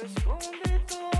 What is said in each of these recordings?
Responde todo.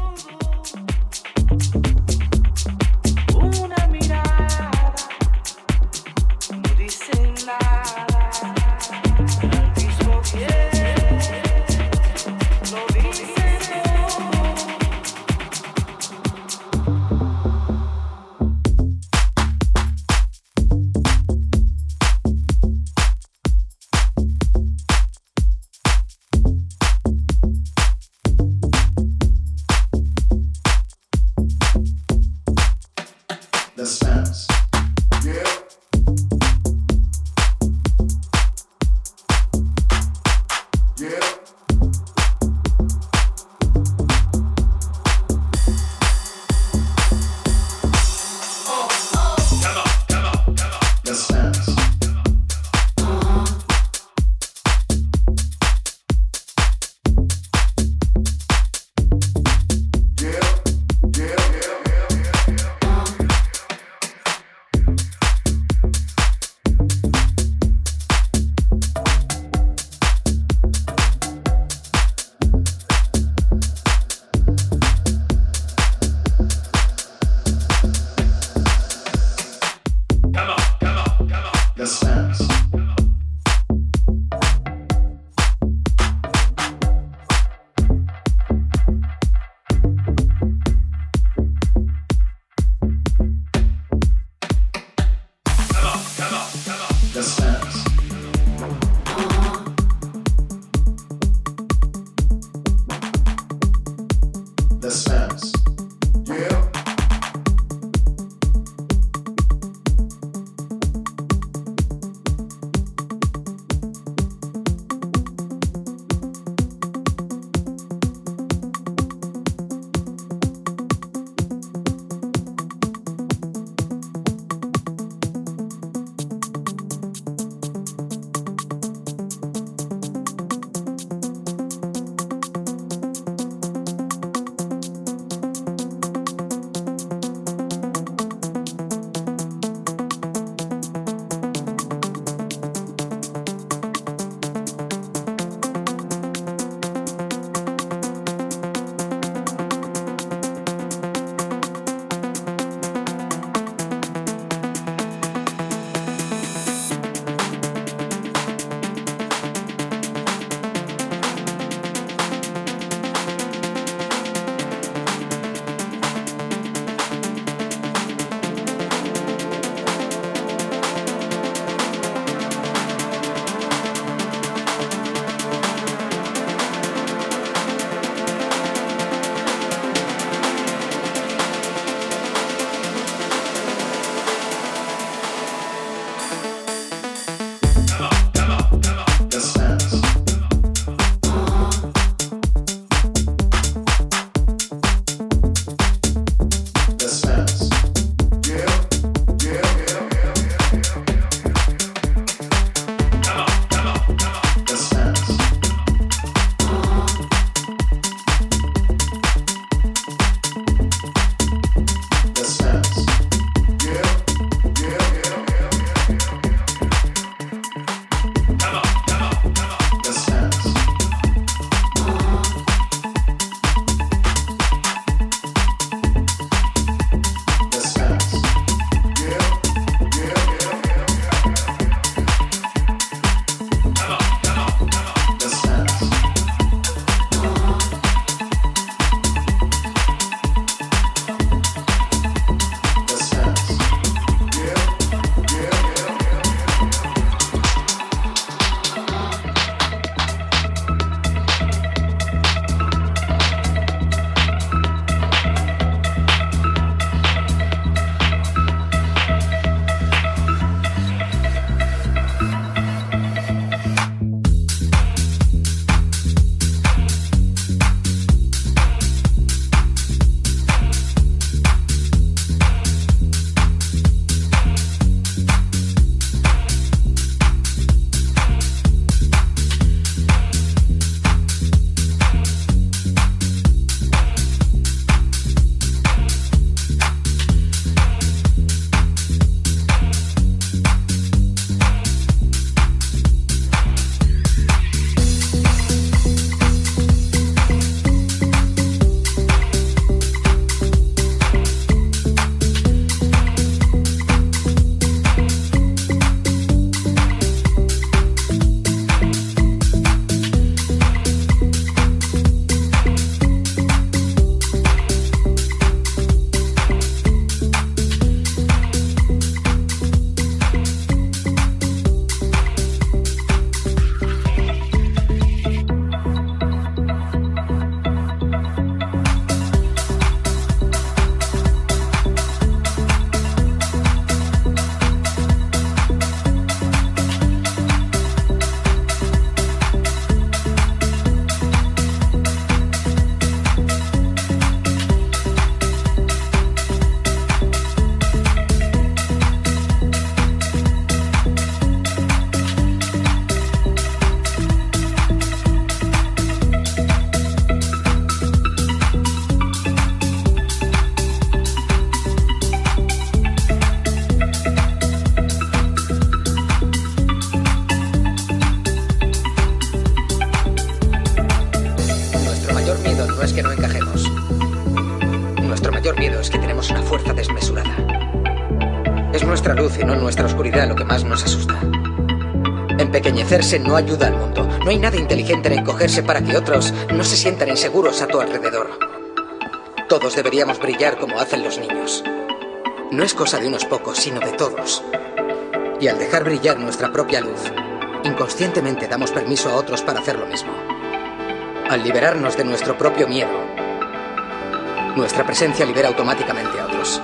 No ayuda al mundo. No hay nada inteligente en encogerse para que otros no se sientan inseguros a tu alrededor. Todos deberíamos brillar como hacen los niños. No es cosa de unos pocos, sino de todos. Y al dejar brillar nuestra propia luz, inconscientemente damos permiso a otros para hacer lo mismo. Al liberarnos de nuestro propio miedo, nuestra presencia libera automáticamente a otros.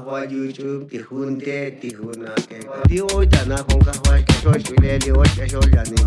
hoa YouTube tihunde tihunake. Di hoy tana kong kahwa kasol sule di hoy kasol yani.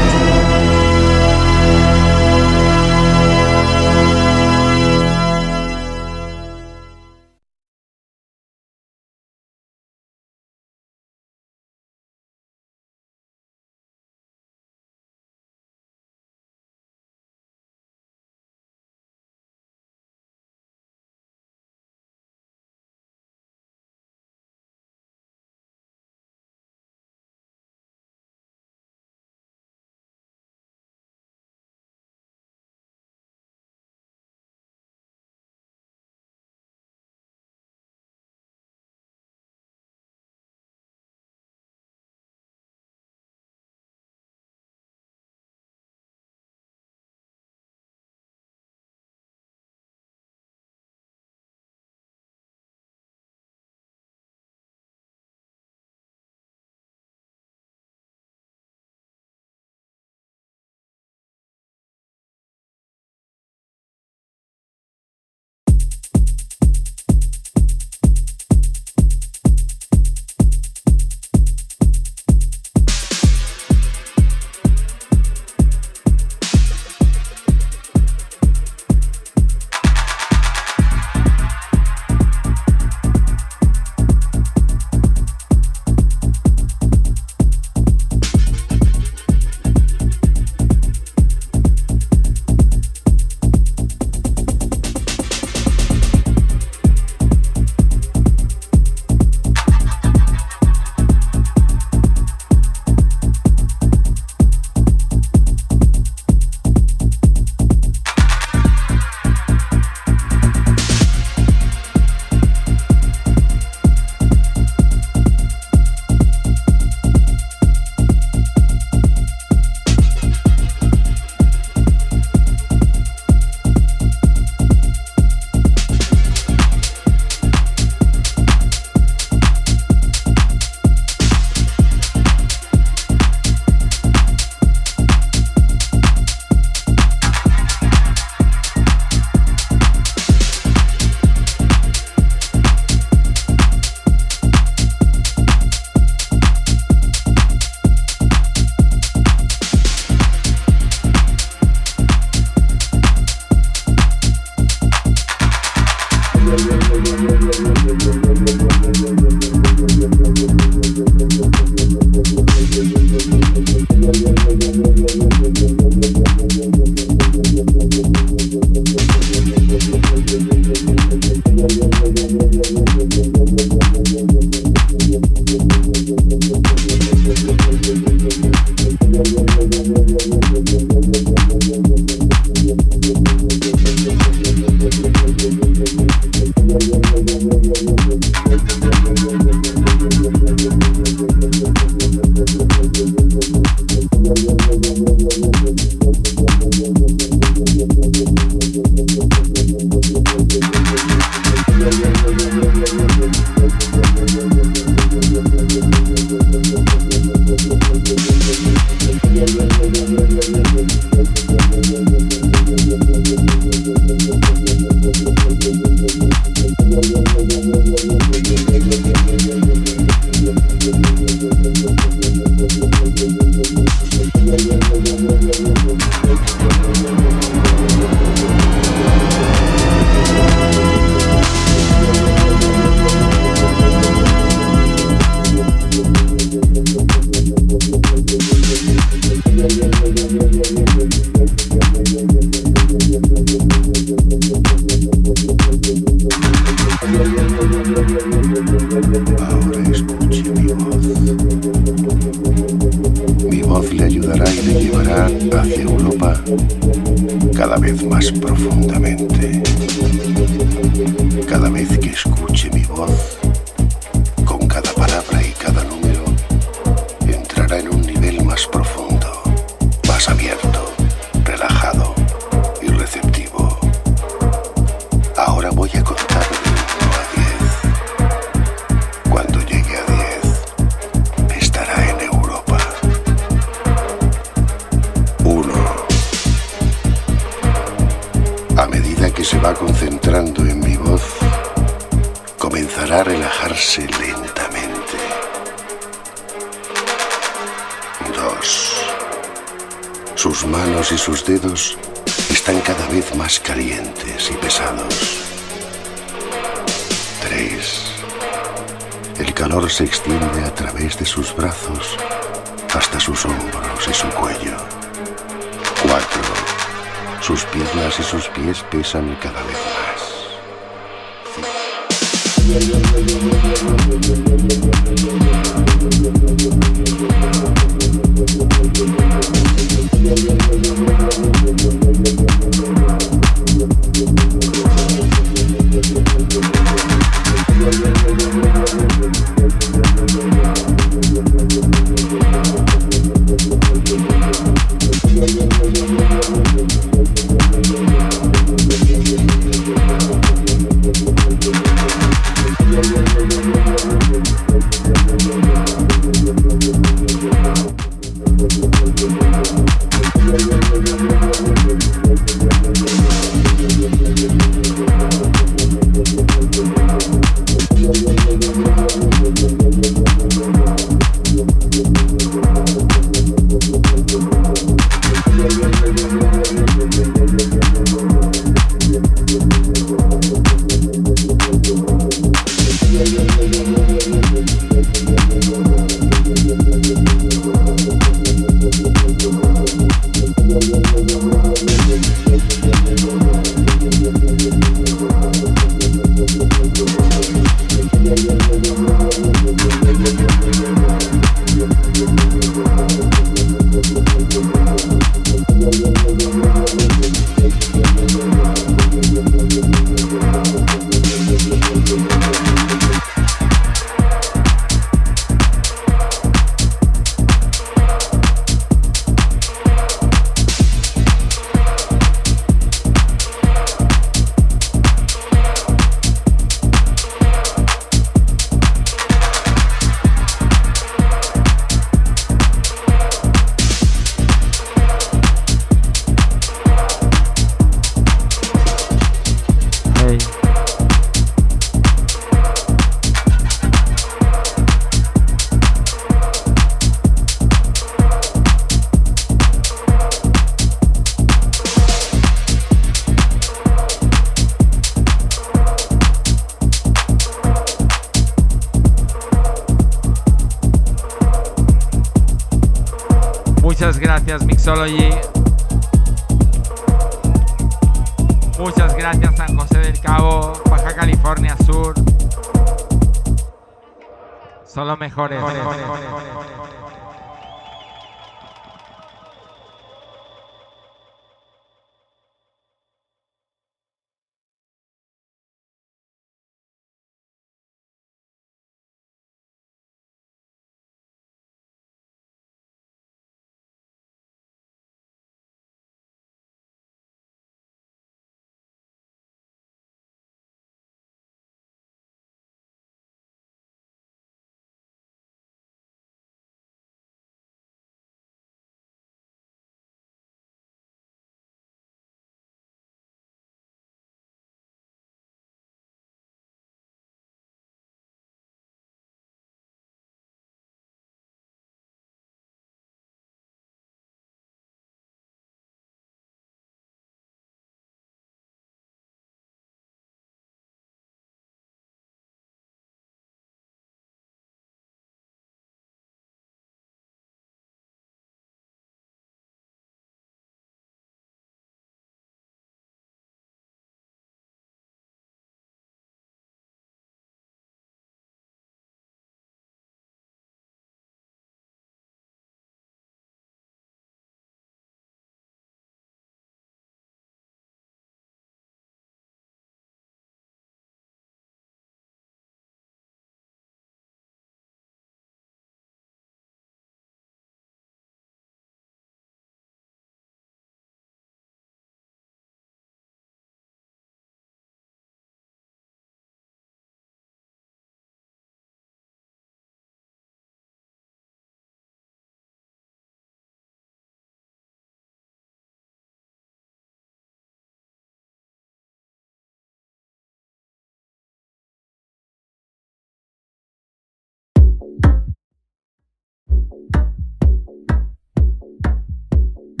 Thank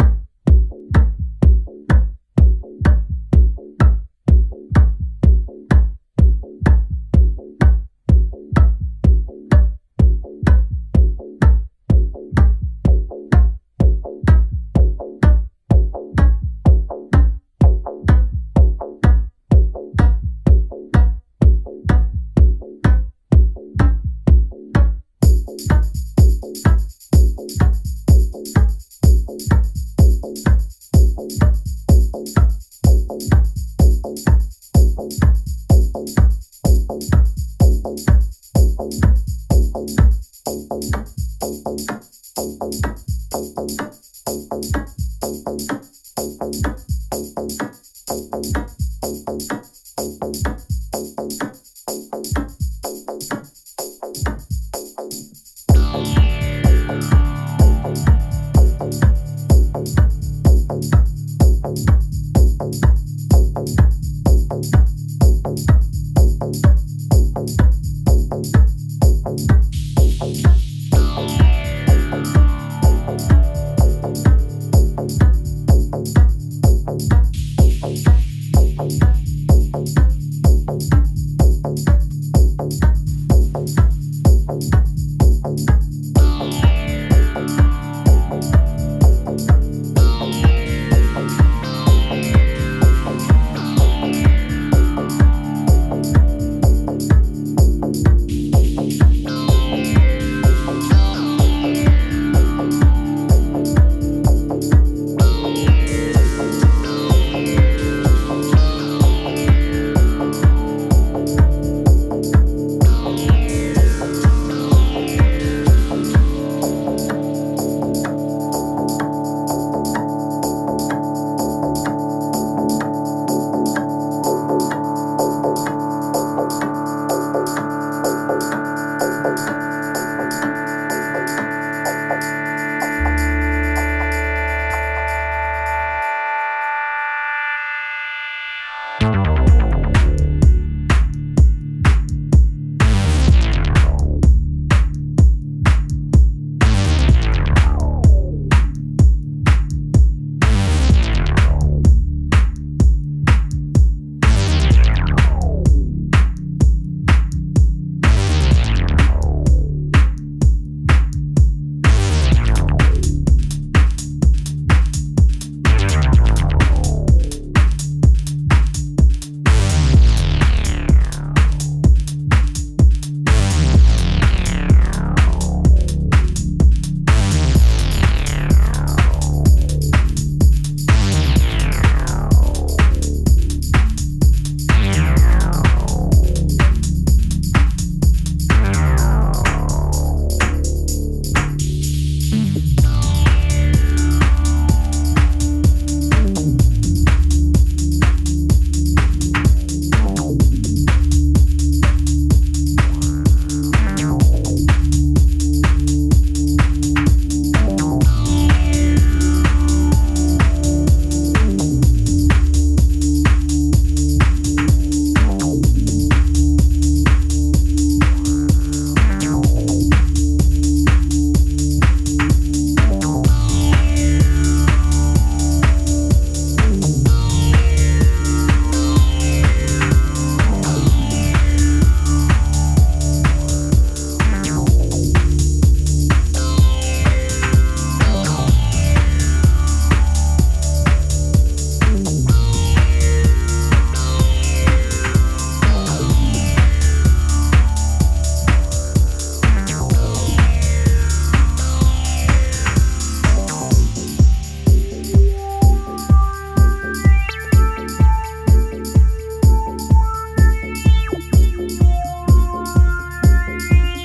you.